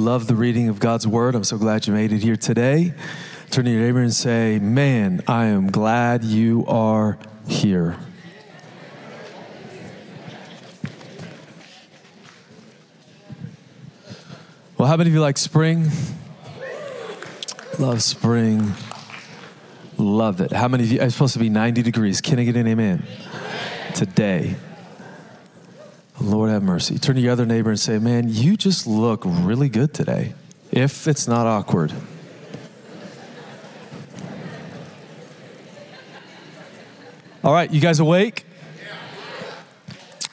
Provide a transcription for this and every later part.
Love the reading of God's word. I'm so glad you made it here today. Turn to your neighbor and say, Man, I am glad you are here. Well, how many of you like spring? Love spring. Love it. How many of you? It's supposed to be 90 degrees. Can I get an amen? Today. Lord have mercy. Turn to your other neighbor and say, Man, you just look really good today. If it's not awkward. All right, you guys awake?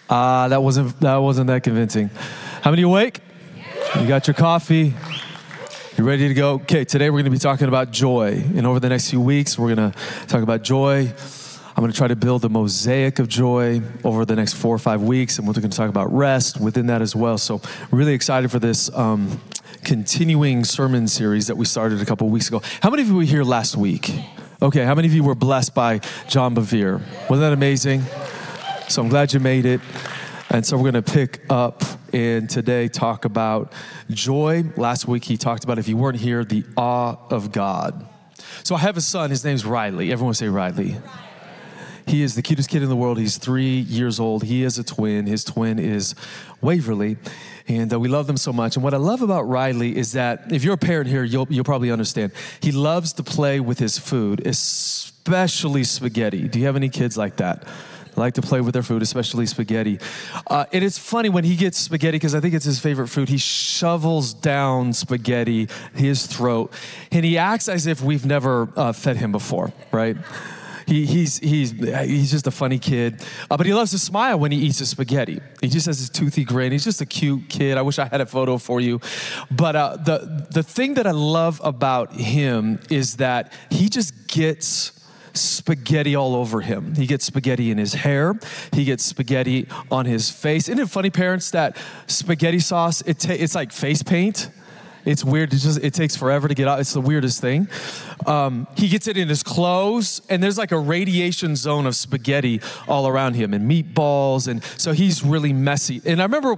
Ah, uh, that wasn't that wasn't that convincing. How many awake? You got your coffee? You ready to go? Okay, today we're going to be talking about joy. And over the next few weeks, we're going to talk about joy. I'm going to try to build a mosaic of joy over the next four or five weeks, and we're going to talk about rest within that as well. So, really excited for this um, continuing sermon series that we started a couple weeks ago. How many of you were here last week? Okay, how many of you were blessed by John Bevere? Wasn't that amazing? So, I'm glad you made it. And so we're going to pick up and today talk about joy. Last week he talked about, if you weren't here, the awe of God. So I have a son, his name's Riley. Everyone say Riley. He is the cutest kid in the world. He's three years old. He is a twin. His twin is Waverly. And uh, we love them so much. And what I love about Riley is that if you're a parent here, you'll, you'll probably understand. He loves to play with his food, especially spaghetti. Do you have any kids like that? like to play with their food, especially spaghetti. Uh, and it's funny when he gets spaghetti, because I think it's his favorite food, he shovels down spaghetti his throat, and he acts as if we've never uh, fed him before, right? He, he's, he's, he's just a funny kid. Uh, but he loves to smile when he eats his spaghetti. He just has his toothy grin. He's just a cute kid. I wish I had a photo for you. But uh, the, the thing that I love about him is that he just gets spaghetti all over him. He gets spaghetti in his hair. He gets spaghetti on his face. Isn't it funny, parents, that spaghetti sauce, it ta- it's like face paint? It's weird. It just it takes forever to get out. It's the weirdest thing. Um, he gets it in his clothes, and there's like a radiation zone of spaghetti all around him, and meatballs, and so he's really messy. And I remember,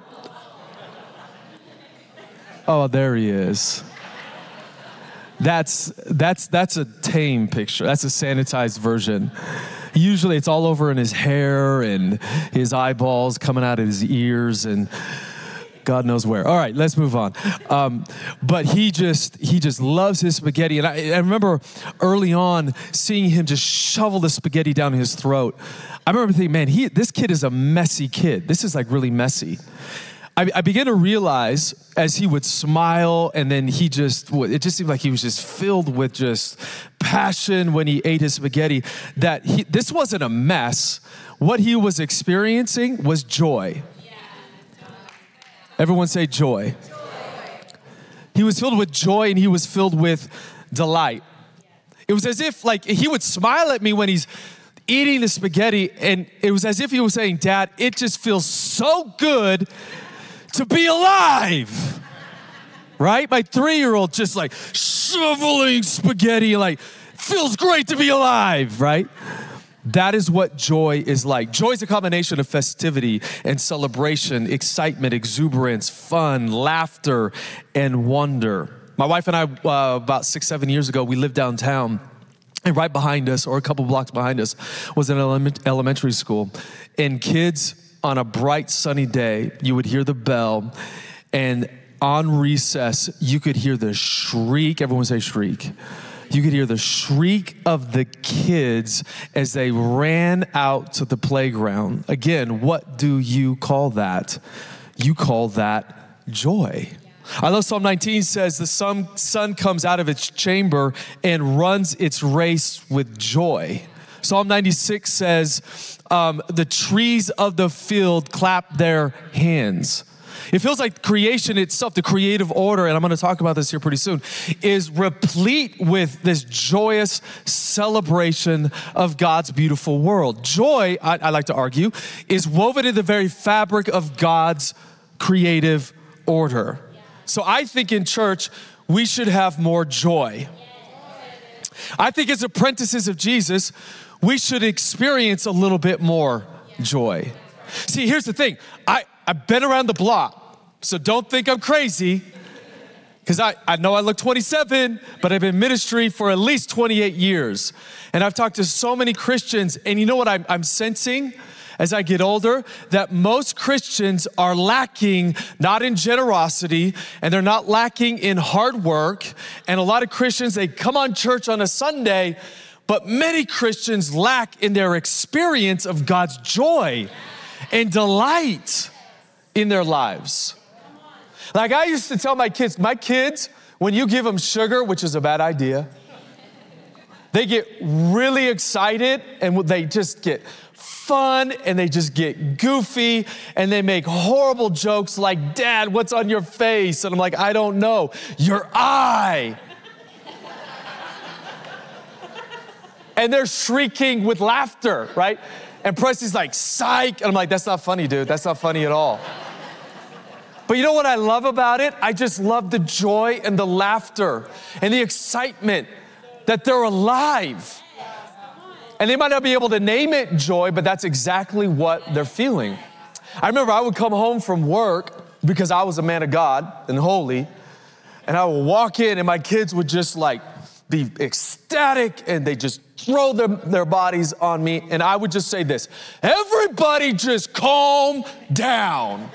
oh, there he is. That's that's that's a tame picture. That's a sanitized version. Usually it's all over in his hair and his eyeballs coming out of his ears and God knows where. All right, let's move on. Um, but he just he just loves his spaghetti, and I, I, remember early on seeing him just shovel the spaghetti down his throat. I remember thinking, man, he this kid is a messy kid. This is like really messy. I, I began to realize as he would smile and then he just, it just seemed like he was just filled with just passion when he ate his spaghetti, that he, this wasn't a mess. What he was experiencing was joy. Everyone say joy. joy. He was filled with joy and he was filled with delight. It was as if like he would smile at me when he's eating the spaghetti and it was as if he was saying, "Dad, it just feels so good to be alive. Right? My three year old just like shoveling spaghetti, like, feels great to be alive, right? That is what joy is like. Joy is a combination of festivity and celebration, excitement, exuberance, fun, laughter, and wonder. My wife and I, uh, about six, seven years ago, we lived downtown. And right behind us, or a couple blocks behind us, was an element, elementary school. And kids on a bright sunny day, you would hear the bell, and on recess, you could hear the shriek. Everyone say shriek. You could hear the shriek of the kids as they ran out to the playground. Again, what do you call that? You call that joy. I love Psalm 19 says the sun, sun comes out of its chamber and runs its race with joy. Psalm 96 says, um, The trees of the field clap their hands. It feels like creation itself, the creative order, and I'm going to talk about this here pretty soon, is replete with this joyous celebration of God's beautiful world. Joy, I, I like to argue, is woven in the very fabric of God's creative order. So I think in church, we should have more joy. I think as apprentices of Jesus, we should experience a little bit more joy. See, here's the thing I, I've been around the block, so don't think I'm crazy. Because I, I know I look 27, but I've been in ministry for at least 28 years. And I've talked to so many Christians, and you know what I'm, I'm sensing? as I get older that most Christians are lacking not in generosity and they're not lacking in hard work. And a lot of Christians, they come on church on a Sunday, but many Christians lack in their experience of God's joy and delight in their lives. Like I used to tell my kids, my kids, when you give them sugar, which is a bad idea, they get really excited and they just get fun and they just get goofy and they make horrible jokes like, Dad, what's on your face? And I'm like, I don't know. Your eye. and they're shrieking with laughter, right? And Presley's like, psych. And I'm like, that's not funny, dude. That's not funny at all. But you know what I love about it? I just love the joy and the laughter and the excitement that they're alive. And they might not be able to name it joy, but that's exactly what they're feeling. I remember I would come home from work because I was a man of God and holy, and I would walk in and my kids would just like be ecstatic and they just throw their, their bodies on me. And I would just say this everybody just calm down.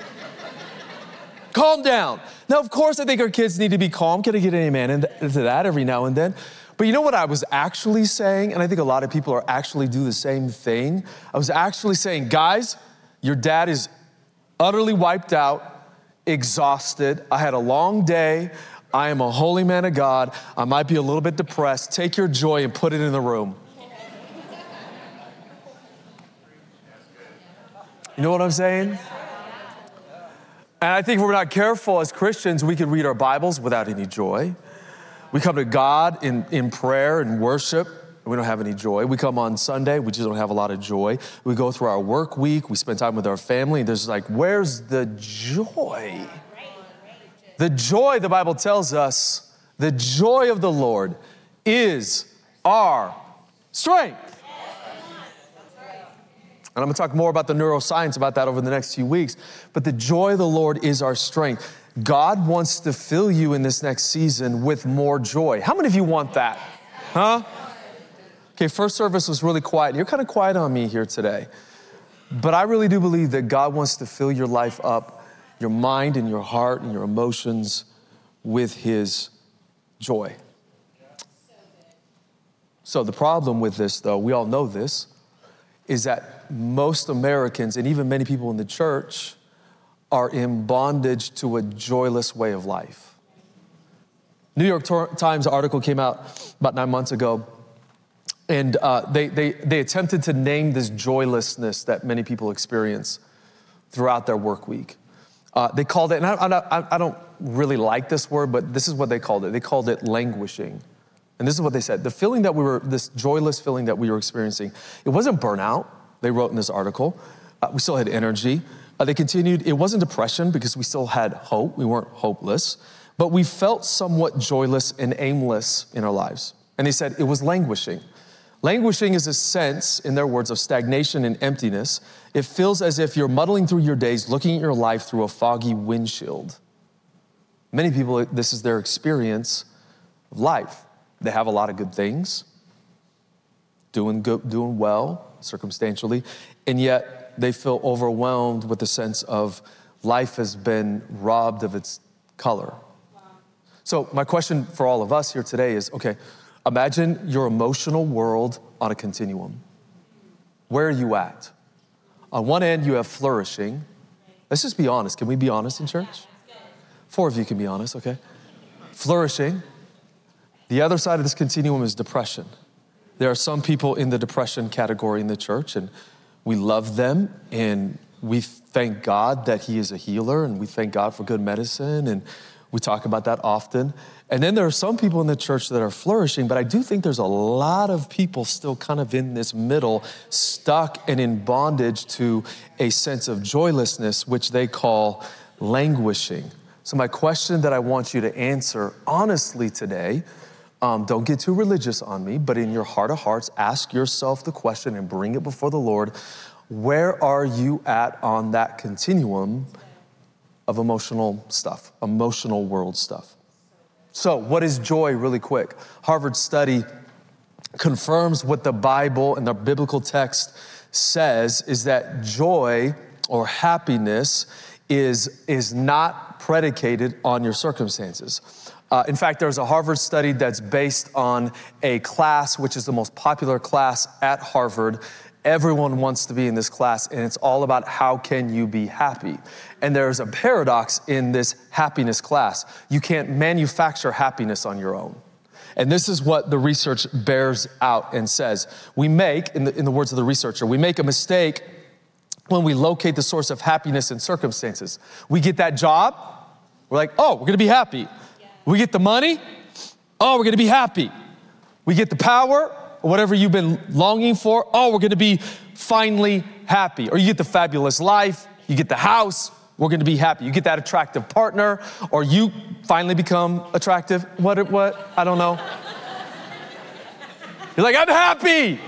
Calm down. Now, of course, I think our kids need to be calm. Can I get an amen into that every now and then? But you know what I was actually saying? And I think a lot of people are actually do the same thing. I was actually saying, guys, your dad is utterly wiped out, exhausted. I had a long day. I am a holy man of God. I might be a little bit depressed. Take your joy and put it in the room. You know what I'm saying? And I think if we're not careful as Christians, we can read our Bibles without any joy. We come to God in, in prayer and worship, and we don't have any joy. We come on Sunday, we just don't have a lot of joy. We go through our work week, we spend time with our family, there's like, where's the joy? The joy, the Bible tells us, the joy of the Lord is our strength. And I'm gonna talk more about the neuroscience about that over the next few weeks. But the joy of the Lord is our strength. God wants to fill you in this next season with more joy. How many of you want that? Huh? Okay, first service was really quiet. You're kind of quiet on me here today. But I really do believe that God wants to fill your life up your mind and your heart and your emotions with His joy. So, the problem with this, though, we all know this, is that most Americans and even many people in the church are in bondage to a joyless way of life. New York Times article came out about nine months ago, and uh, they, they, they attempted to name this joylessness that many people experience throughout their work week. Uh, they called it, and I, I, I don't really like this word, but this is what they called it. They called it languishing. And this is what they said the feeling that we were, this joyless feeling that we were experiencing, it wasn't burnout, they wrote in this article. Uh, we still had energy. Uh, they continued, it wasn't depression because we still had hope, we weren't hopeless, but we felt somewhat joyless and aimless in our lives. And they said it was languishing. Languishing is a sense, in their words, of stagnation and emptiness. It feels as if you're muddling through your days, looking at your life through a foggy windshield. Many people, this is their experience of life. They have a lot of good things, doing good, doing well circumstantially, and yet they feel overwhelmed with the sense of life has been robbed of its color. So, my question for all of us here today is okay, Imagine your emotional world on a continuum. Where are you at? On one end, you have flourishing. Let's just be honest. Can we be honest in church? Four of you can be honest, okay? Flourishing. The other side of this continuum is depression. There are some people in the depression category in the church, and we love them and we thank God that He is a healer and we thank God for good medicine and we talk about that often. And then there are some people in the church that are flourishing, but I do think there's a lot of people still kind of in this middle, stuck and in bondage to a sense of joylessness, which they call languishing. So, my question that I want you to answer honestly today um, don't get too religious on me, but in your heart of hearts, ask yourself the question and bring it before the Lord. Where are you at on that continuum of emotional stuff, emotional world stuff? So, what is joy, really quick? Harvard study confirms what the Bible and the biblical text says is that joy or happiness is, is not predicated on your circumstances. Uh, in fact, there's a Harvard study that's based on a class, which is the most popular class at Harvard. Everyone wants to be in this class, and it's all about how can you be happy. And there's a paradox in this happiness class. You can't manufacture happiness on your own. And this is what the research bears out and says. We make, in the, in the words of the researcher, we make a mistake when we locate the source of happiness in circumstances. We get that job, we're like, oh, we're gonna be happy. We get the money, oh, we're gonna be happy. We get the power, or whatever you've been longing for, oh, we're gonna be finally happy. Or you get the fabulous life, you get the house, we're gonna be happy. You get that attractive partner, or you finally become attractive. What, what? I don't know. You're like, I'm happy.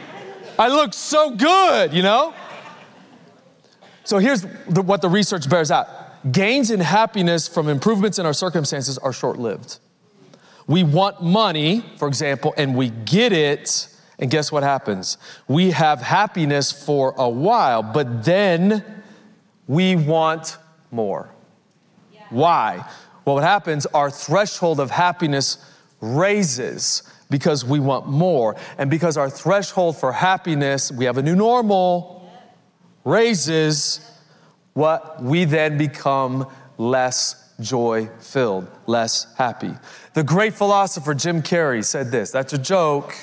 I look so good, you know? So here's the, what the research bears out gains in happiness from improvements in our circumstances are short lived. We want money, for example, and we get it, and guess what happens? We have happiness for a while, but then we want more. Yeah. Why? Well, what happens, our threshold of happiness raises because we want more. And because our threshold for happiness, we have a new normal, raises, what we then become less joy filled, less happy. The great philosopher Jim Carrey said this that's a joke.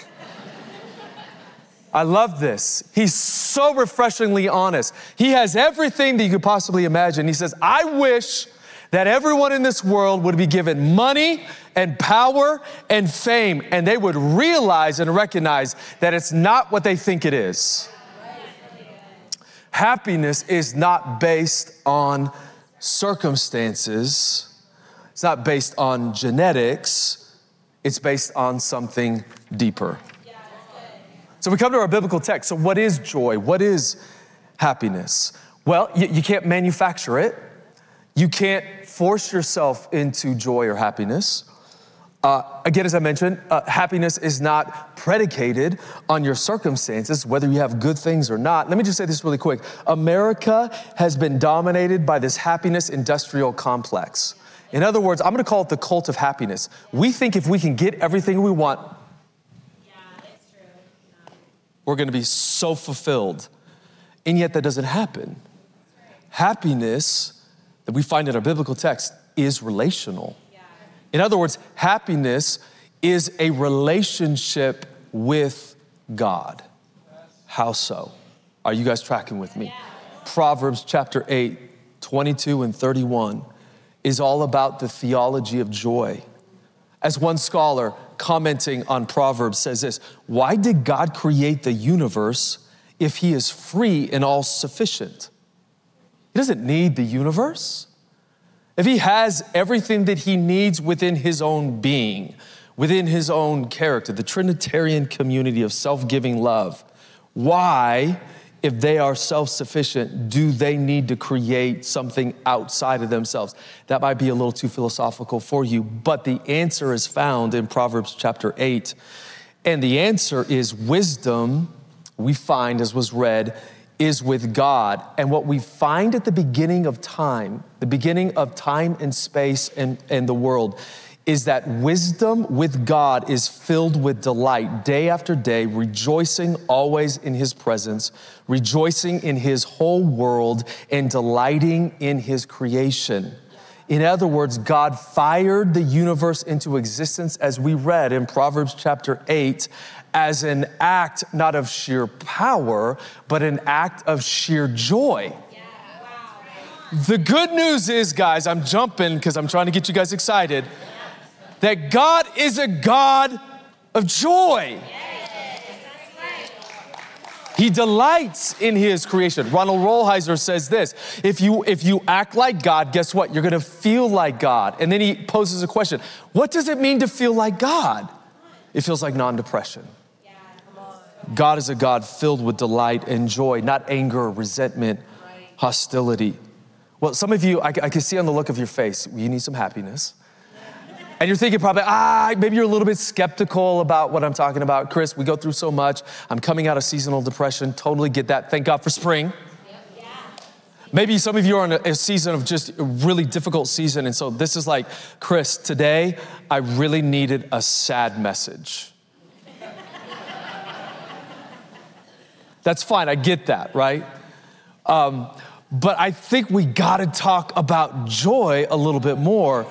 I love this. He's so refreshingly honest. He has everything that you could possibly imagine. He says, I wish that everyone in this world would be given money and power and fame, and they would realize and recognize that it's not what they think it is. Happiness is not based on circumstances, it's not based on genetics, it's based on something deeper. So we come to our biblical text. So, what is joy? What is happiness? Well, you, you can't manufacture it, you can't force yourself into joy or happiness. Uh, again, as I mentioned, uh, happiness is not predicated on your circumstances, whether you have good things or not. Let me just say this really quick America has been dominated by this happiness industrial complex. In other words, I'm gonna call it the cult of happiness. We think if we can get everything we want, we're going to be so fulfilled. And yet that doesn't happen. Happiness that we find in our biblical text is relational. In other words, happiness is a relationship with God. How so? Are you guys tracking with me? Proverbs chapter 8, 22 and 31 is all about the theology of joy. As one scholar commenting on Proverbs says this Why did God create the universe if He is free and all sufficient? He doesn't need the universe. If He has everything that He needs within His own being, within His own character, the Trinitarian community of self giving love, why if they are self sufficient, do they need to create something outside of themselves? That might be a little too philosophical for you, but the answer is found in Proverbs chapter 8. And the answer is wisdom, we find, as was read, is with God. And what we find at the beginning of time, the beginning of time and space and, and the world, is that wisdom with God is filled with delight day after day, rejoicing always in His presence, rejoicing in His whole world, and delighting in His creation. In other words, God fired the universe into existence, as we read in Proverbs chapter 8, as an act not of sheer power, but an act of sheer joy. The good news is, guys, I'm jumping because I'm trying to get you guys excited, that God is a God of joy. He delights in his creation. Ronald Rolheiser says this if you, if you act like God, guess what? You're gonna feel like God. And then he poses a question What does it mean to feel like God? It feels like non depression. God is a God filled with delight and joy, not anger, resentment, hostility. Well, some of you, I, I can see on the look of your face, you need some happiness. And you're thinking probably, ah, maybe you're a little bit skeptical about what I'm talking about. Chris, we go through so much. I'm coming out of seasonal depression. Totally get that. Thank God for spring. Maybe some of you are in a, a, season of just a really difficult season. And so this is like, Chris, today I really needed a sad message. That's fine. I get that, right? Um, but I think we got to talk about joy a little bit more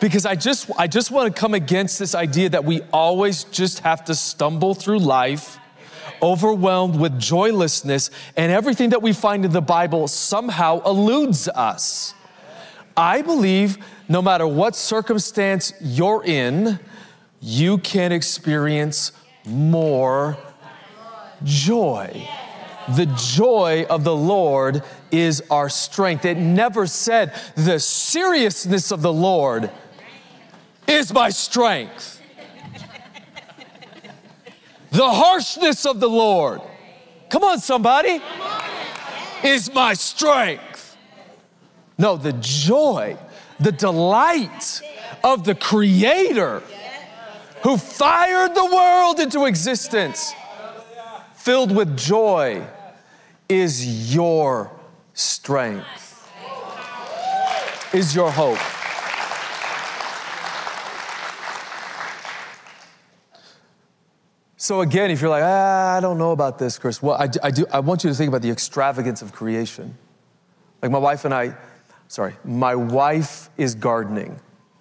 because I just I just want to come against this idea that we always just have to stumble through life overwhelmed with joylessness and everything that we find in the Bible somehow eludes us. I believe no matter what circumstance you're in, you can experience more joy. The joy of the Lord is our strength. It never said the seriousness of the Lord is my strength. The harshness of the Lord, come on, somebody, is my strength. No, the joy, the delight of the Creator who fired the world into existence, filled with joy, is your strength, is your hope. So again, if you're like, ah, I don't know about this, Chris, well, I, I, do, I want you to think about the extravagance of creation. Like my wife and I, sorry, my wife is gardening.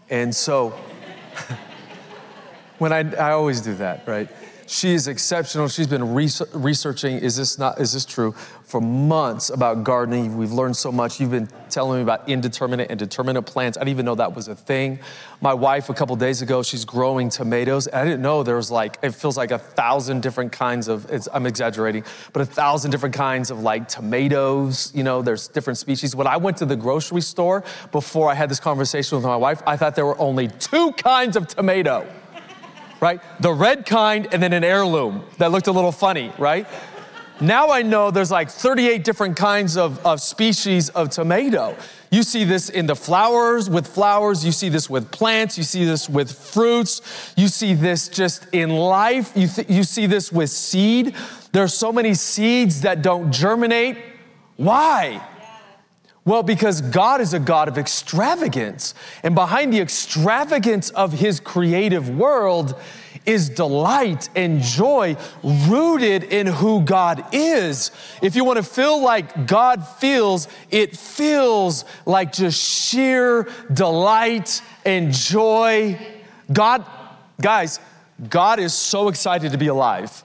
And so, when I, I always do that, right? She is exceptional. She's been researching, is this not, is this true, for months about gardening. We've learned so much. You've been telling me about indeterminate and determinate plants. I didn't even know that was a thing. My wife, a couple days ago, she's growing tomatoes. I didn't know there was like, it feels like a thousand different kinds of, I'm exaggerating, but a thousand different kinds of like tomatoes. You know, there's different species. When I went to the grocery store before I had this conversation with my wife, I thought there were only two kinds of tomato right? The red kind and then an heirloom that looked a little funny, right? Now I know there's like 38 different kinds of, of species of tomato. You see this in the flowers with flowers, you see this with plants, you see this with fruits, you see this just in life, you, th- you see this with seed. There's so many seeds that don't germinate. Why? Well, because God is a God of extravagance. And behind the extravagance of His creative world is delight and joy rooted in who God is. If you want to feel like God feels, it feels like just sheer delight and joy. God, guys, God is so excited to be alive.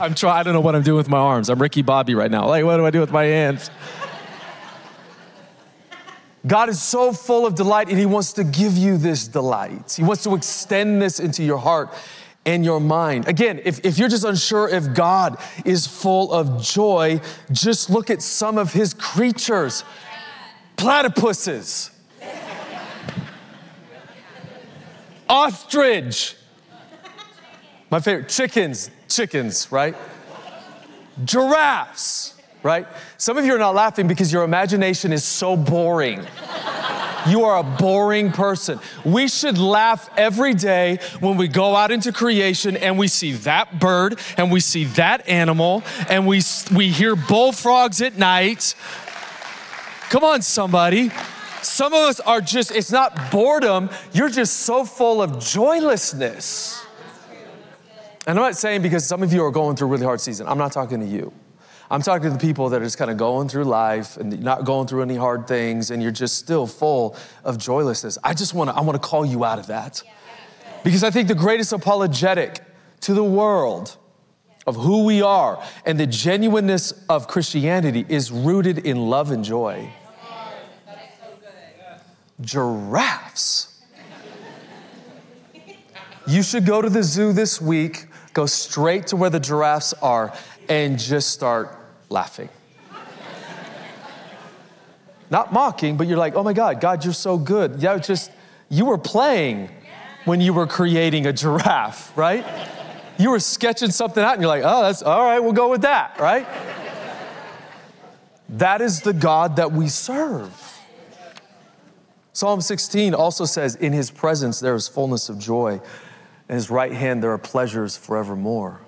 I'm trying, I don't know what I'm doing with my arms. I'm Ricky Bobby right now. Like, what do I do with my hands? God is so full of delight and He wants to give you this delight. He wants to extend this into your heart and your mind. Again, if, if you're just unsure if God is full of joy, just look at some of His creatures platypuses, ostrich, my favorite, chickens, chickens, right? Giraffes, right? Some of you are not laughing because your imagination is so boring. You are a boring person. We should laugh every day when we go out into creation and we see that bird and we see that animal and we, we hear bullfrogs at night. Come on, somebody. Some of us are just, it's not boredom, you're just so full of joylessness. And I'm not saying because some of you are going through a really hard season. I'm not talking to you. I'm talking to the people that are just kind of going through life and not going through any hard things and you're just still full of joylessness. I just want to I want to call you out of that. Because I think the greatest apologetic to the world of who we are and the genuineness of Christianity is rooted in love and joy. Giraffes. You should go to the zoo this week, go straight to where the giraffes are, and just start laughing. Not mocking, but you're like, oh my God, God, you're so good. Yeah, just, you were playing when you were creating a giraffe, right? You were sketching something out and you're like, oh, that's all right, we'll go with that, right? that is the God that we serve. Psalm 16 also says, In his presence there is fullness of joy, in his right hand there are pleasures forevermore.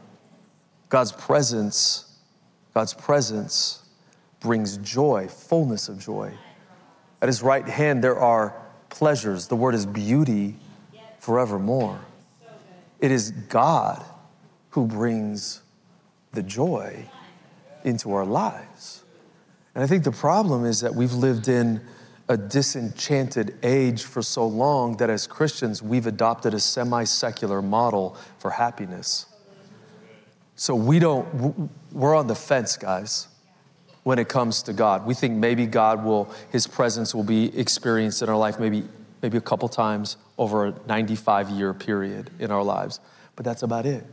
God's presence, God's presence brings joy, fullness of joy. At his right hand, there are pleasures. The word is beauty forevermore. It is God who brings the joy into our lives. And I think the problem is that we've lived in a disenchanted age for so long that as Christians, we've adopted a semi secular model for happiness. So we don't, we're on the fence, guys when it comes to God. We think maybe God will, His presence will be experienced in our life maybe, maybe a couple times over a 95 year period in our lives, but that's about it.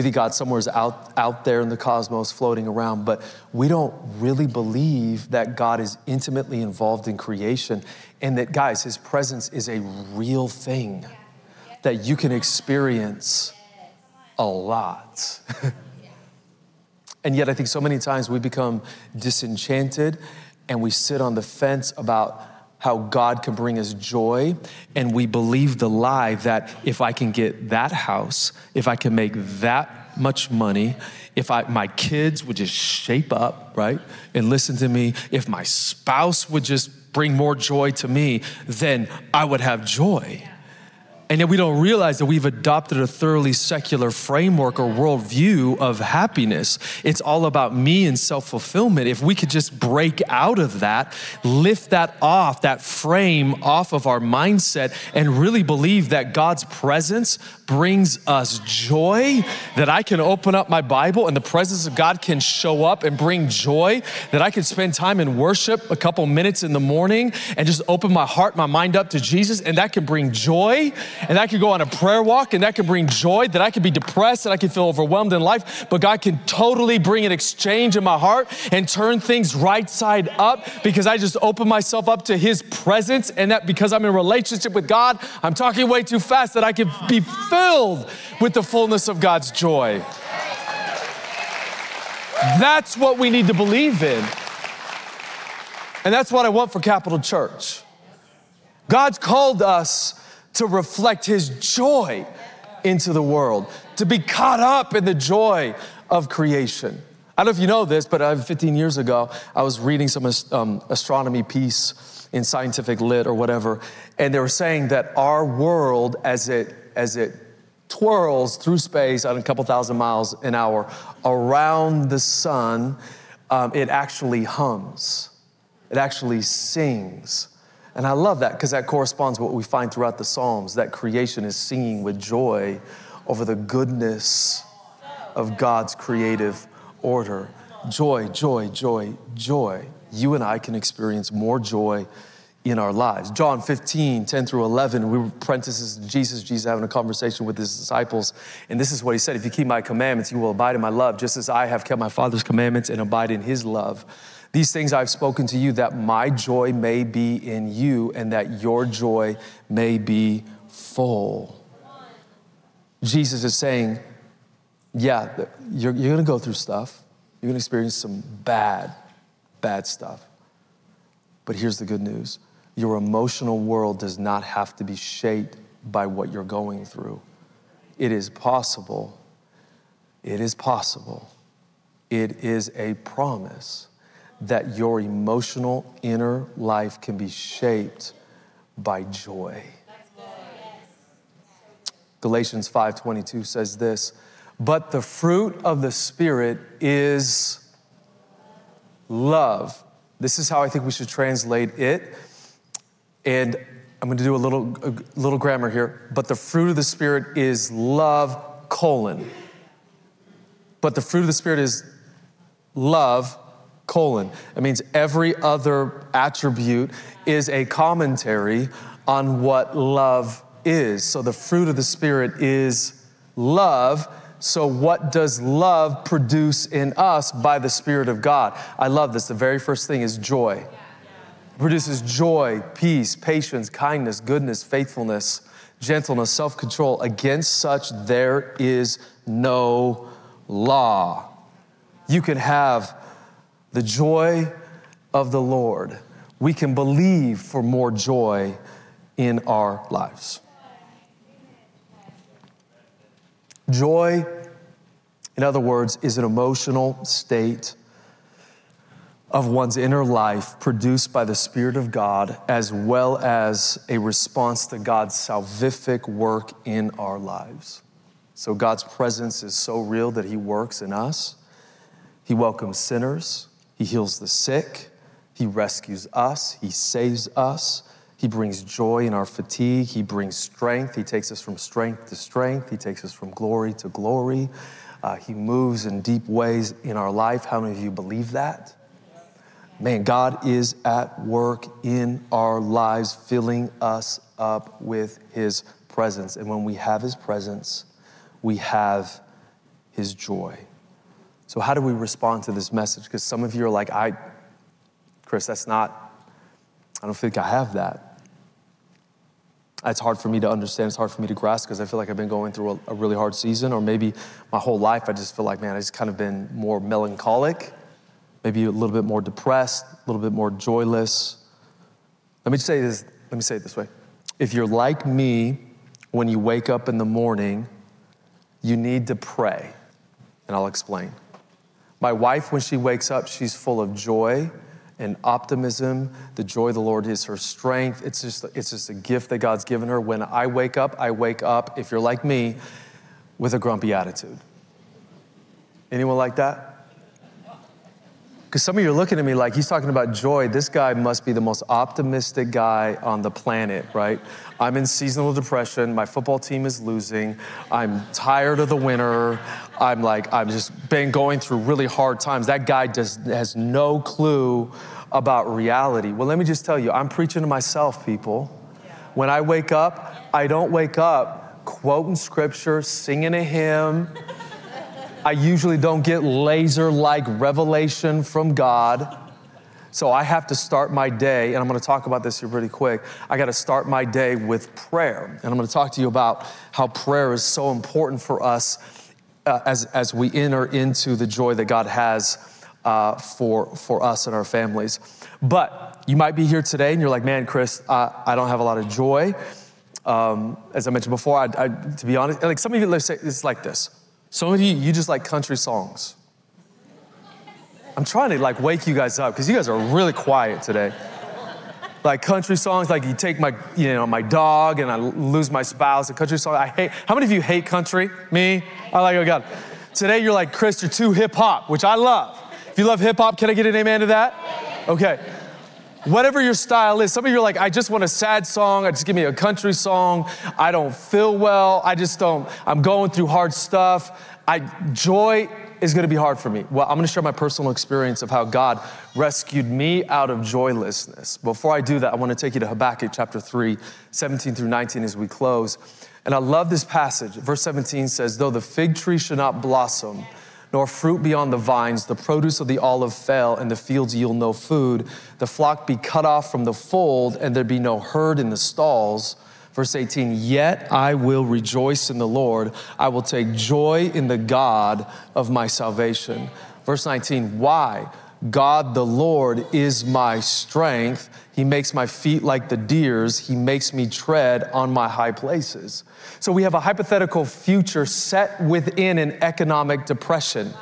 We think God somewhere's out, out there in the cosmos floating around, but we don't really believe that God is intimately involved in creation and that, guys, His presence is a real thing that you can experience a lot. And yet, I think so many times we become disenchanted and we sit on the fence about how God can bring us joy. And we believe the lie that if I can get that house, if I can make that much money, if I, my kids would just shape up, right, and listen to me, if my spouse would just bring more joy to me, then I would have joy. And yet we don't realize that we've adopted a thoroughly secular framework or worldview of happiness. It's all about me and self fulfillment. If we could just break out of that, lift that off, that frame off of our mindset, and really believe that God's presence brings us joy, that I can open up my Bible and the presence of God can show up and bring joy, that I can spend time in worship a couple minutes in the morning and just open my heart, my mind up to Jesus, and that can bring joy and I can go on a prayer walk and that can bring joy, that I can be depressed, that I can feel overwhelmed in life, but God can totally bring an exchange in my heart and turn things right side up because I just open myself up to His presence and that because I'm in relationship with God, I'm talking way too fast that I can be filled with the fullness of God's joy. That's what we need to believe in. And that's what I want for Capital Church. God's called us to reflect his joy into the world, to be caught up in the joy of creation. I don't know if you know this, but uh, 15 years ago, I was reading some um, astronomy piece in Scientific Lit or whatever, and they were saying that our world, as it as it twirls through space at a couple thousand miles an hour around the sun, um, it actually hums. It actually sings. And I love that because that corresponds with what we find throughout the Psalms that creation is singing with joy over the goodness of God's creative order. Joy, joy, joy, joy. You and I can experience more joy in our lives. John 15, 10 through 11, we were apprentices to Jesus, Jesus having a conversation with his disciples. And this is what he said If you keep my commandments, you will abide in my love, just as I have kept my Father's commandments and abide in his love. These things I've spoken to you that my joy may be in you and that your joy may be full. Jesus is saying, yeah, you're, you're gonna go through stuff. You're gonna experience some bad, bad stuff. But here's the good news your emotional world does not have to be shaped by what you're going through. It is possible. It is possible. It is a promise that your emotional inner life can be shaped by joy. Galatians 5:22 says this, but the fruit of the spirit is love. This is how I think we should translate it. And I'm going to do a little a little grammar here, but the fruit of the spirit is love colon But the fruit of the Spirit is love, colon. It means every other attribute is a commentary on what love is. So the fruit of the Spirit is love. So, what does love produce in us by the Spirit of God? I love this. The very first thing is joy. Produces joy, peace, patience, kindness, goodness, faithfulness, gentleness, self control. Against such, there is no law. You can have the joy of the Lord. We can believe for more joy in our lives. Joy, in other words, is an emotional state of one's inner life produced by the Spirit of God, as well as a response to God's salvific work in our lives. So, God's presence is so real that He works in us. He welcomes sinners, He heals the sick, He rescues us, He saves us. He brings joy in our fatigue. He brings strength. He takes us from strength to strength. He takes us from glory to glory. Uh, he moves in deep ways in our life. How many of you believe that? Man, God is at work in our lives, filling us up with His presence. And when we have His presence, we have His joy. So, how do we respond to this message? Because some of you are like, I, Chris, that's not, I don't think I have that. It's hard for me to understand. It's hard for me to grasp because I feel like I've been going through a, a, really hard season, or maybe my whole life I just feel like, man, I just kind of been more melancholic, maybe a little bit more depressed, a little bit more joyless. Let me say this. Let me say it this way: If you're like me, when you wake up in the morning, you need to pray, and I'll explain. My wife, when she wakes up, she's full of joy and optimism. The joy of the Lord is her strength. It's just, it's just a gift that God's given her. When I wake up, I wake up, if you're like me, with a grumpy attitude. Anyone like that? Because some of you are looking at me like he's talking about joy. This guy must be the most optimistic guy on the planet, right? I'm in seasonal depression. My football team is losing. I'm tired of the winter. I'm like, I've just been going through really hard times. That guy just has no clue about reality. Well, let me just tell you, I'm preaching to myself, people. When I wake up, I don't wake up quoting scripture, singing a hymn. I usually don't get laser like revelation from God. So I have to start my day, and I'm gonna talk about this here pretty quick. I gotta start my day with prayer. And I'm gonna talk to you about how prayer is so important for us uh, as, as we enter into the joy that God has uh, for, for us and our families. But you might be here today and you're like, man, Chris, uh, I don't have a lot of joy. Um, as I mentioned before, I, I, to be honest, like some of you, say it's like this. Some of you, you just like country songs. I'm trying to like wake you guys up because you guys are really quiet today. Like country songs, like you take my, you know, my dog and I lose my spouse. A country song, I hate. How many of you hate country? Me? I like, oh God. Today you're like, Chris, you're too hip hop, which I love. If you love hip hop, can I get an amen to that? Okay. Whatever your style is, some of you are like, I just want a sad song. I just give me a country song. I don't feel well. I just don't, I'm going through hard stuff. I joy is going to be hard for me. Well, I'm going to share my personal experience of how God rescued me out of joylessness. Before I do that, I want to take you to Habakkuk chapter 3, 17 through 19 as we close. And I love this passage. Verse 17 says, Though the fig tree should not blossom, nor fruit beyond the vines, the produce of the olive fail, and the fields yield no food, the flock be cut off from the fold, and there be no herd in the stalls. Verse 18, yet I will rejoice in the Lord. I will take joy in the God of my salvation. Verse 19, why? God the Lord is my strength. He makes my feet like the deer's. He makes me tread on my high places. So we have a hypothetical future set within an economic depression.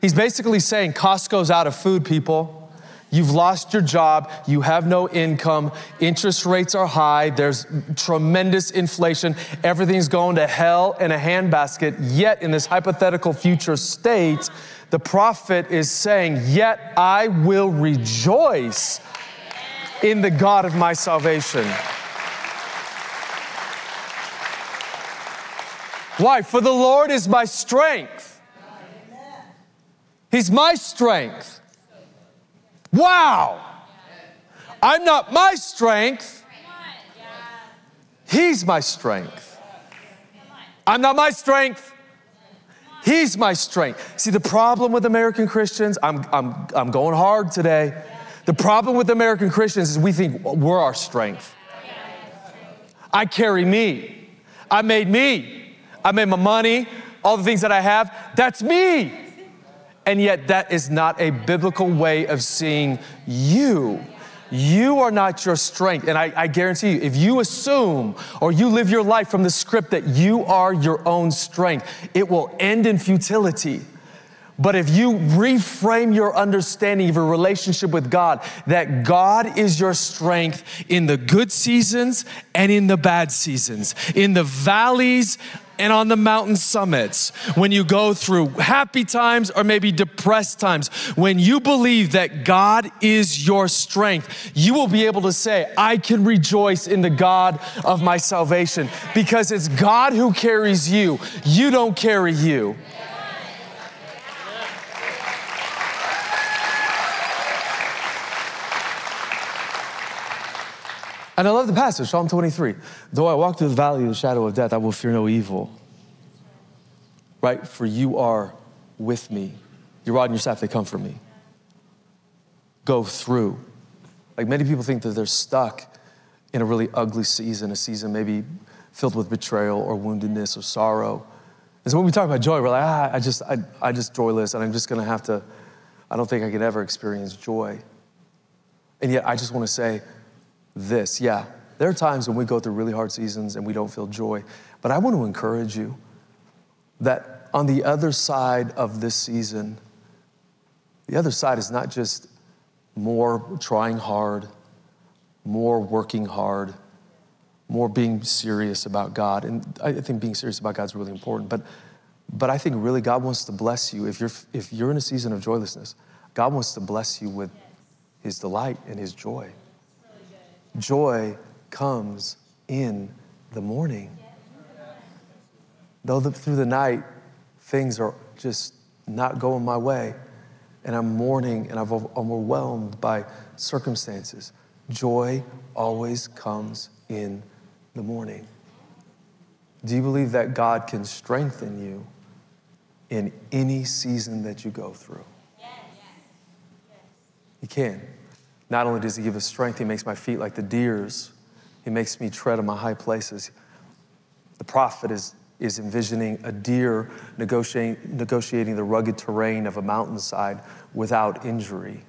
He's basically saying Costco's out of food, people. You've lost your job, you have no income, interest rates are high, there's tremendous inflation, everything's going to hell in a handbasket. Yet, in this hypothetical future state, the prophet is saying, Yet I will rejoice in the God of my salvation. Why? For the Lord is my strength. He's my strength. Wow. I'm not my strength. He's my strength. I'm not my strength. He's my strength. See, the problem with American Christians, I'm, I'm, I'm going hard today. The problem with American Christians is we think we're our strength. I carry me. I made me. I made my money, all the things that I have. That's me. And yet, that is not a biblical way of seeing you. You are not your strength. And I, I, guarantee you, if you assume or you live your life from the script that you are your own strength, it will end in futility. But if you reframe your understanding of your relationship with God, that God is your strength in the good seasons and in the bad seasons, in the valleys and on the mountain summits, when you go through happy times or maybe depressed times, when you believe that God is your strength, you will be able to say, I can rejoice in the God of my salvation because it's God who carries you. You don't carry you. And I love the passage, Psalm 23. Though I walk through the valley of the shadow of death, I will fear no evil. Right? For you are with me. Your rod and your staff, they comfort me. Go through. Like many people think that they're stuck in a really ugly season, a season maybe filled with betrayal or woundedness or sorrow. And so when we talk about joy, we're like, ah, I just, I, I just joyless, and I'm just gonna have to, I don't think I can ever experience joy. And yet I just wanna say, this. Yeah, there are times when we go through really hard seasons and we don't feel joy. But I want to encourage you that on the other side of this season, the other side is not just more trying hard, more working hard, more being serious about God. And I think being serious about God is really important. But, but I think really God wants to bless you. If you're, if you're in a season of joylessness, God wants to bless you with His delight and His joy. Joy comes in the morning. Though the, through the night things are just not going my way, and I'm mourning and I'm overwhelmed by circumstances, joy always comes in the morning. Do you believe that God can strengthen you in any season that you go through? Yes. He can. Not only does He give us strength, He makes my feet like the deer's, He makes me tread on my high places. The prophet is, is envisioning a deer negotiating, negotiating the rugged terrain of a mountainside without injury.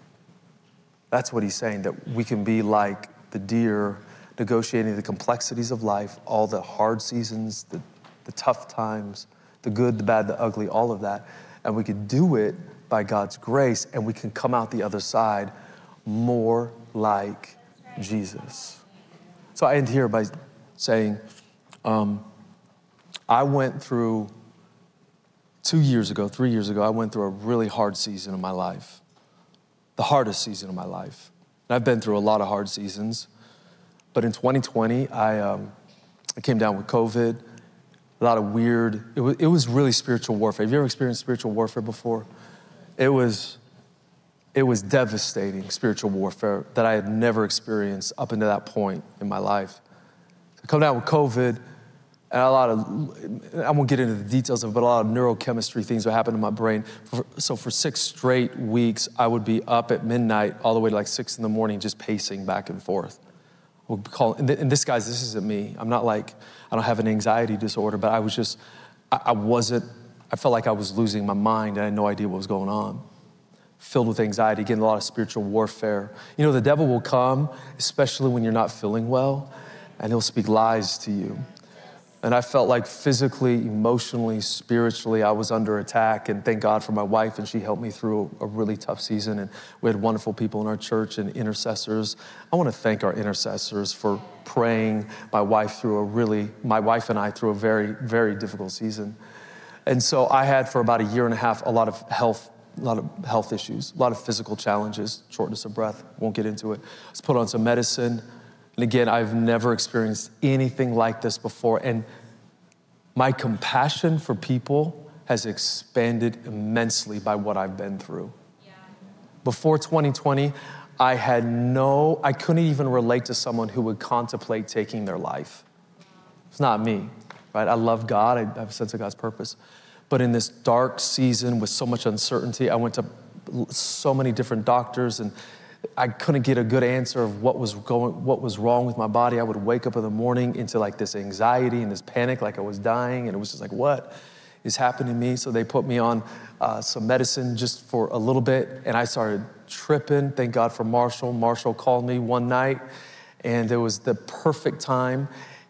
That's what he's saying, that we can be like the deer negotiating the complexities of life, all the hard seasons, the, the tough times, the good, the bad, the ugly, all of that. And we can do it by God's grace, and we can come out the other side more like Jesus. So I end here by saying, um, I went through two years ago, three years ago, I went through a really hard season of my life, the hardest season of my life. And I've been through a lot of hard seasons, but in 2020, I, um, I came down with COVID, a lot of weird, it was, it was really spiritual warfare. Have you ever experienced spiritual warfare before? It was it was devastating spiritual warfare that I had never experienced up until that point in my life. I come down with COVID, and a lot of, I won't get into the details of it, but a lot of neurochemistry things would happen in my brain. So for six straight weeks, I would be up at midnight all the way to like six in the morning, just pacing back and forth. We'll call, and, this, guys, this isn't me. I'm not like, I don't have an anxiety disorder, but I was just, I, wasn't, I felt like I was losing my mind I had no idea what was going on filled with anxiety, getting a lot of spiritual warfare. You know, the devil will come, especially when you're not feeling well, and he'll speak lies to you. And I felt like physically, emotionally, spiritually, I was under attack. And thank God for my wife, and she helped me through a, really tough season. And we had wonderful people in our church and intercessors. I want to thank our intercessors for praying my wife through a really, my wife and I through a very, very difficult season. And so I had for about a year and a half a lot of health a lot of health issues, a lot of physical challenges, shortness of breath, won't get into it. I was put on some medicine. And again, I've never experienced anything like this before. And my compassion for people has expanded immensely by what I've been through. Before 2020, I had no, I couldn't even relate to someone who would contemplate taking their life. It's not me, right? I love God, I have a sense of God's purpose. But in this dark season with so much uncertainty, I went to so many different doctors and I couldn't get a good answer of what was going, what was wrong with my body. I would wake up in the morning into like this anxiety and this panic, like I was dying, and it was just like, what is happening to me? So they put me on uh, some medicine just for a little bit, and I started tripping. Thank God for Marshall. Marshall called me one night, and it was the perfect time.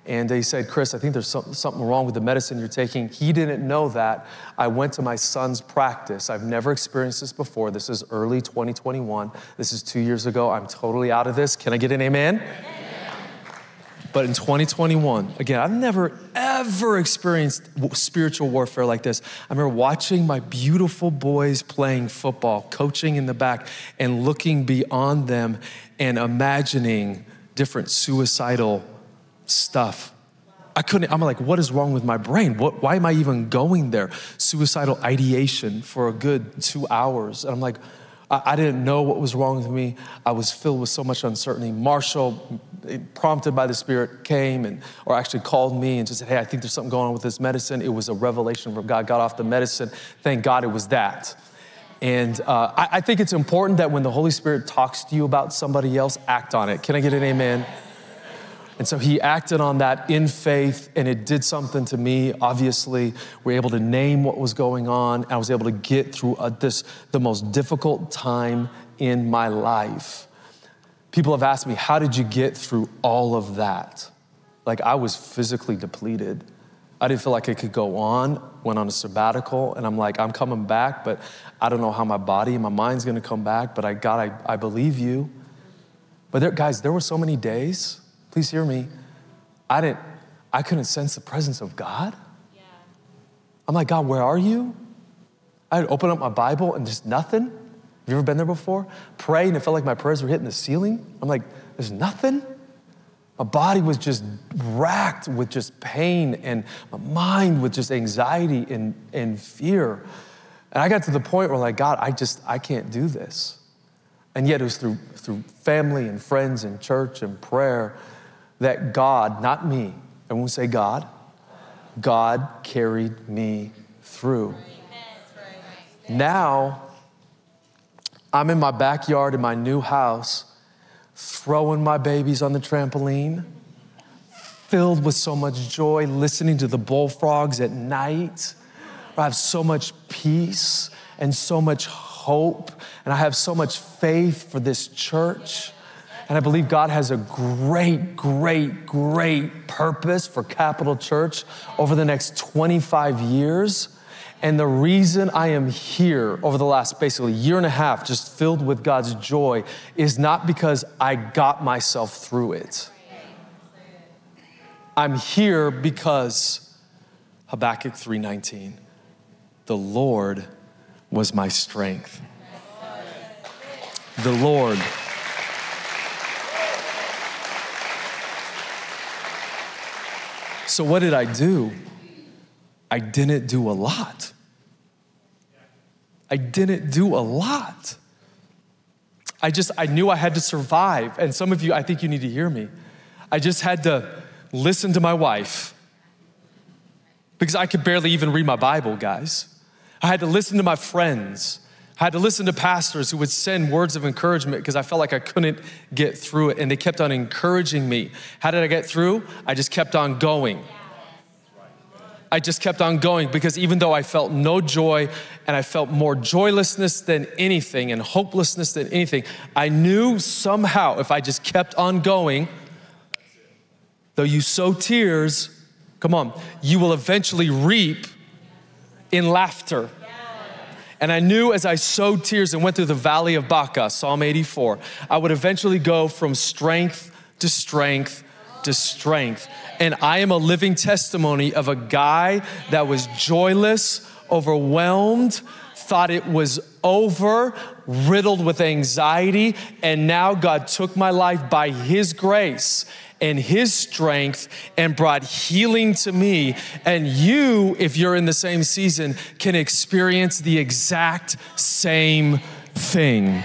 And he said, Chris, I think there's something wrong with the medicine you're taking. He didn't know that. I went to my son's practice. I've never experienced this before. This is early 2021. This is two years ago. I'm totally out of this. Can I get an amen? But in 2021, again, I've never ever experienced spiritual warfare like this. I remember watching my beautiful boys playing football, coaching in the back, and looking beyond them and imagining different suicidal stuff. I couldn't, I'm like, what is wrong with my brain? What, why am I even going there? Suicidal ideation for a good two hours. And I'm like, I, I didn't know what was wrong with me. I was filled with so much uncertainty. Marshall, prompted by the Spirit, came and, or actually called me and just said, hey, I think there's something going on with this medicine. It was a revelation from God. Got off the medicine. Thank God it was that. And uh, I, I think it's important that when the Holy Spirit talks to you about somebody else, act on it. Can I get an amen? And so he acted on that in faith, and it did something to me. Obviously, we are able to name what was going on. I was able to get through a, this, the most difficult time in my life. People have asked me, How did you get through all of that? Like, I was physically depleted. I didn't feel like I could go on, went on a sabbatical, and I'm like, I'm coming back, but I don't know how my body and my mind's gonna come back, but I, God, I, I believe you. But there, guys, there were so many days Please hear me. I didn't, I couldn't sense the presence of God. Yeah. I'm like, God, where are you? I'd open up my Bible and there's nothing. Have you ever been there before? Pray and it felt like my prayers were hitting the ceiling. I'm like, there's nothing. My body was just racked with just pain and my mind with just anxiety and, and fear. And I got to the point where like, God, I just, I can't do this. And yet it was through, through family and friends and church and prayer that God, not me, I won't say God, God carried me through. Now, I'm in my backyard in my new house, throwing my babies on the trampoline, filled with so much joy, listening to the bullfrogs at night. I have so much peace and so much hope, and I have so much faith for this church. And I believe God has a great, great, great purpose for Capital Church over the next 25 years. And the reason I am here over the last basically year and a half, just filled with God's joy, is not because I got myself through it. I'm here because Habakkuk 3:19, the Lord was my strength. The Lord So, what did I do? I didn't do a lot. I didn't do a lot. I just, I knew I had to survive. And some of you, I think you need to hear me. I just had to listen to my wife because I could barely even read my Bible, guys. I had to listen to my friends. I had to listen to pastors who would send words of encouragement because I felt like I couldn't get through it. And they kept on encouraging me. How did I get through? I just kept on going. I just kept on going because even though I felt no joy and I felt more joylessness than anything and hopelessness than anything, I knew somehow if I just kept on going, though you sow tears, come on, you will eventually reap in laughter. And I knew as I sowed tears and went through the valley of Baca, Psalm 84, I would eventually go from strength to strength to strength. And I am a living testimony of a guy that was joyless, overwhelmed, thought it was over, riddled with anxiety, and now God took my life by His grace and his strength and brought healing to me. And you, if you're in the same season, can experience the exact same thing.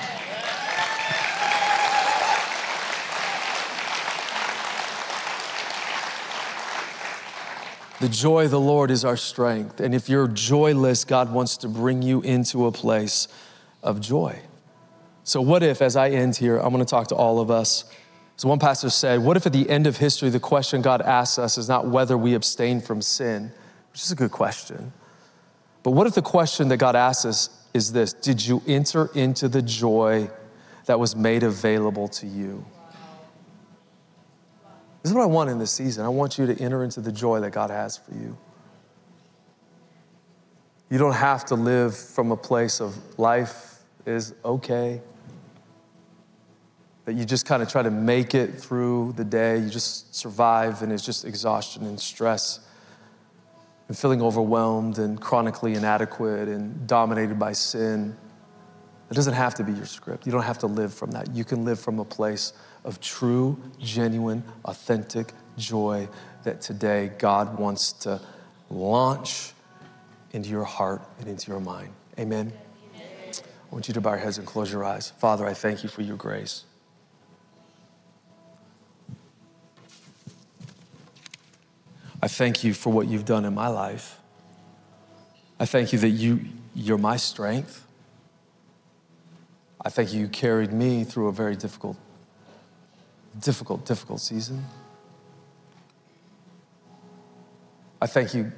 The joy of the Lord is our strength. And if you're joyless, God wants to bring you into a place of joy. So, what if, as I end here, I'm gonna talk to all of us. So, one pastor said, What if at the end of history, the question God asks us is not whether we abstain from sin, which is a good question, but what if the question that God asks us is this Did you enter into the joy that was made available to you? This is what I want in this season. I want you to enter into the joy that God has for you. You don't have to live from a place of life is okay, that you just kind of try to make it through the day. You just survive, and it's just exhaustion and stress and feeling overwhelmed and chronically inadequate and dominated by sin. It doesn't have to be your script. You don't have to live from that. You can live from a place of true, genuine, authentic joy that today God wants to launch into your heart and into your mind. Amen. I want you to bow your heads and close your eyes. Father, I thank you for your grace. I thank you for what you've done in my life. I thank you that you, you're my strength. I thank you, you carried me through a very difficult difficult, difficult season. I thank you,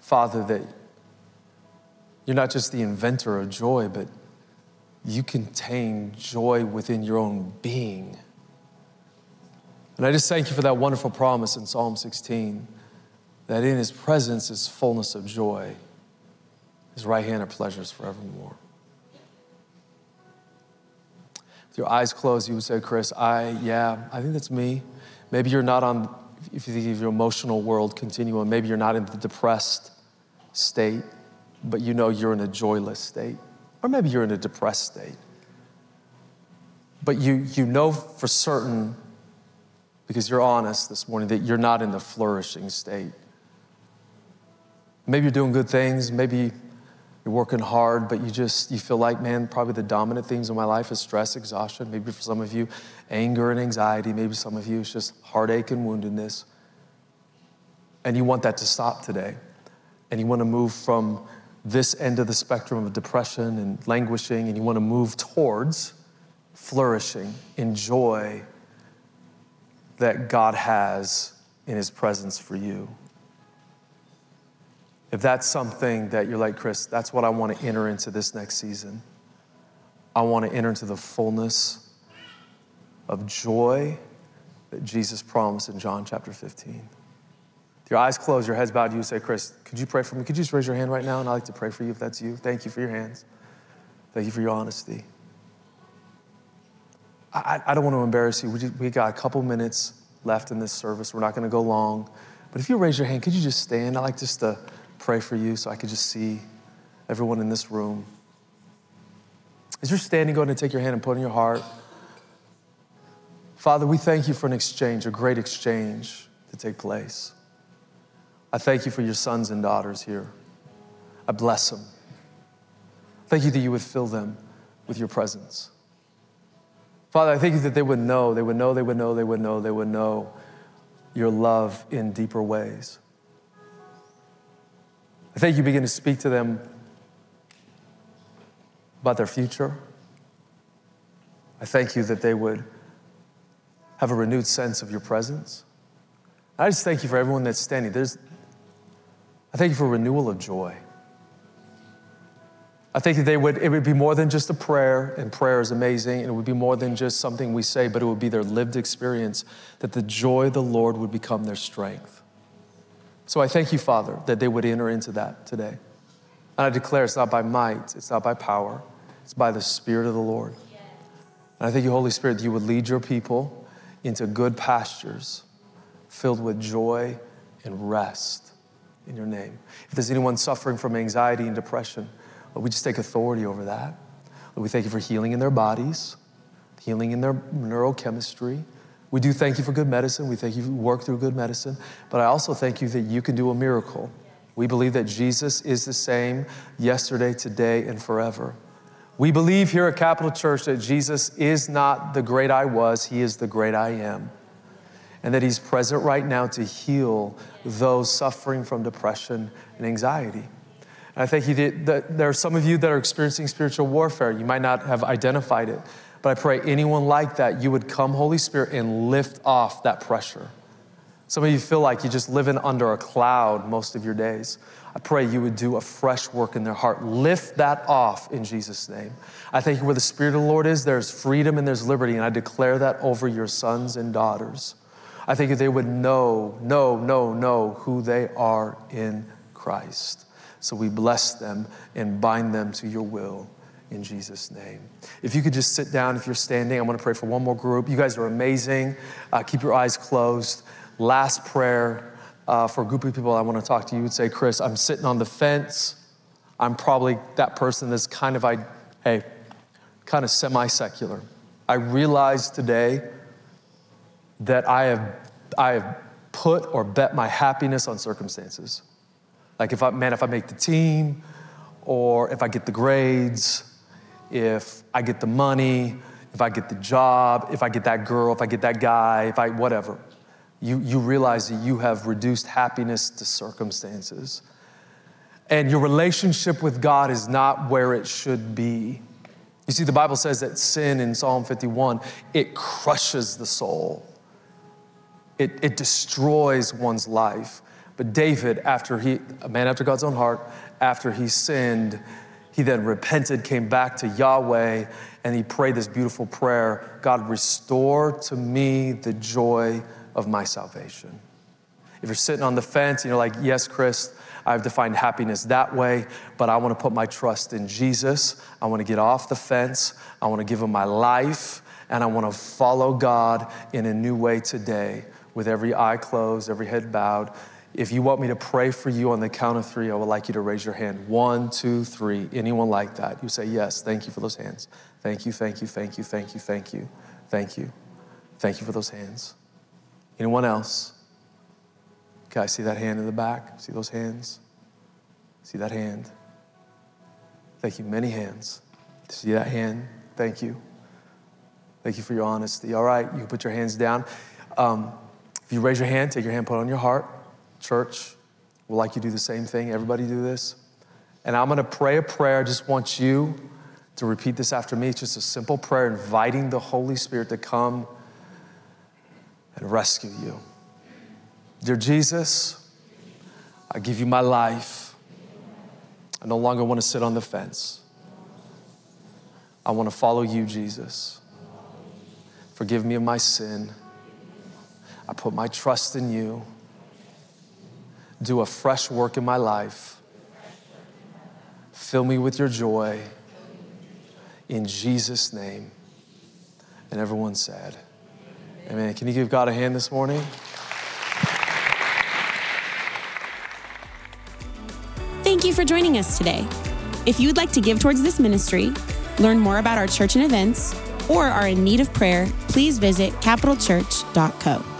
Father, that you're not just the inventor of joy, but you contain joy within your own being. And I just thank you for that wonderful promise in Psalm 16 that in his presence is fullness of joy, his right hand are pleasures forevermore with your eyes closed, you would say, Chris, I, yeah, I think that's me. Maybe you're not on, if you think of your emotional world continuum, maybe you're not in the depressed state, but you know you're in a joyless state. Or maybe you're in a depressed state. But you, you know for certain, because you're honest this morning, that you're not in the flourishing state. Maybe you're doing good things, maybe you're working hard, but you just, you feel like, man, probably the dominant themes in my life is stress, exhaustion. Maybe for some of you, anger and anxiety. Maybe some of you, it's just heartache and woundedness. And you want that to stop today. And you want to move from this end of the spectrum of depression and languishing, and you want to move towards flourishing in joy that God has in His presence for you. If that's something that you're like, Chris, that's what I want to enter into this next season. I want to enter into the fullness of joy that Jesus promised in John chapter 15. With your eyes closed, your heads bowed, you say, Chris, could you pray for me? Could you just raise your hand right now? And I'd like to pray for you if that's you. Thank you for your hands. Thank you for your honesty. I, I don't want to embarrass you. We, just, we got a couple minutes left in this service. We're not going to go long. But if you raise your hand, could you just stand? I'd like just to pray for you so I could just see everyone in this room. As you're standing, go ahead and take your hand and put it in your heart. Father, we thank you for an exchange, a great exchange to take place. I thank you for your sons and daughters here. I bless them. Thank you that you would fill them with your presence. Father, I thank you that they would know, they would know, they would know, they would know, they would know your love in deeper ways. I think you begin to speak to them about their future. I thank you that they would have a renewed sense of your presence. I just thank you for everyone that's standing. There's, I thank you for renewal of joy. I think that they would, it would be more than just a prayer, and prayer is amazing, and it would be more than just something we say, but it would be their lived experience that the joy of the Lord would become their strength. So I thank you, Father, that they would enter into that today. And I declare it's not by might, it's not by power, it's by the Spirit of the Lord. And I thank you, Holy Spirit, that you would lead your people into good pastures filled with joy and rest in your name. If there's anyone suffering from anxiety and depression, Lord, we just take authority over that. Lord, we thank you for healing in their bodies, healing in their neurochemistry, We do thank you for good medicine. We thank you for work through good medicine. But I also thank you that you can do a miracle. We believe that Jesus is the same yesterday, today, and forever. We believe here at Capital Church that Jesus is not the great I was, He is the great I am. And that He's present right now to heal those suffering from depression and anxiety. I thank you that there are some of you that are experiencing spiritual warfare. You might not have identified it, but I pray anyone like that, you would come, Holy Spirit, and lift off that pressure. Some of you feel like you're just living under a cloud most of your days. I pray you would do a fresh work in their heart. Lift that off in Jesus' name. I thank you where the Spirit of the Lord is, there's freedom and there's liberty, and I declare that over your sons and daughters. I think they would know, know, know, know who they are in Christ. So we bless them and bind them to your will in Jesus' name. If you could just sit down, if you're standing, I want to pray for one more group. You guys are amazing. Uh, keep your eyes closed. Last prayer uh, for a group of people I want to talk to you would say, Chris, I'm sitting on the fence. I'm probably that person that's kind of, I, hey, kind of semi secular. I realize today that I have, I have put or bet my happiness on circumstances. Like if I, man, if I make the team, or if I get the grades, if I get the money, if I get the job, if I get that girl, if I get that guy, if I, whatever. You, you realize that you have reduced happiness to circumstances. And your relationship with God is not where it should be. You see, the Bible says that sin in Psalm 51, it crushes the soul. It, it destroys one's life. But David, after he, a man after God's own heart, after he sinned, he then repented, came back to Yahweh, and he prayed this beautiful prayer God, restore to me the joy of my salvation. If you're sitting on the fence and you're like, yes, Chris, I've defined happiness that way, but I want to put my trust in Jesus. I want to get off the fence. I want to give him my life, and I want to follow God in a new way today with every eye closed, every head bowed. If you want me to pray for you on the count of three, I would like you to raise your hand. One, two, three. Anyone like that? You say, Yes, thank you for those hands. Thank you, thank you, thank you, thank you, thank you, thank you. Thank you for those hands. Anyone else? Okay, I see that hand in the back. See those hands? See that hand? Thank you. Many hands. See that hand? Thank you. Thank you for your honesty. All right, you can put your hands down. Um, if you raise your hand, take your hand, put it on your heart. Church, we'd like you do the same thing. Everybody do this. And I'm going to pray a prayer. I just want you to repeat this after me. It's just a simple prayer inviting the Holy Spirit to come and rescue you. Dear Jesus, I give you my life. I no longer want to sit on the fence. I want to follow you, Jesus. Forgive me of my sin. I put my trust in you do a fresh work in my life. Fill me with your joy. In Jesus' name. And everyone said, Amen. Can you give God a hand this morning? Thank you for joining us today. If you would like to give towards this ministry, learn more about our church and events, or are in need of prayer, please visit capitalchurch.co.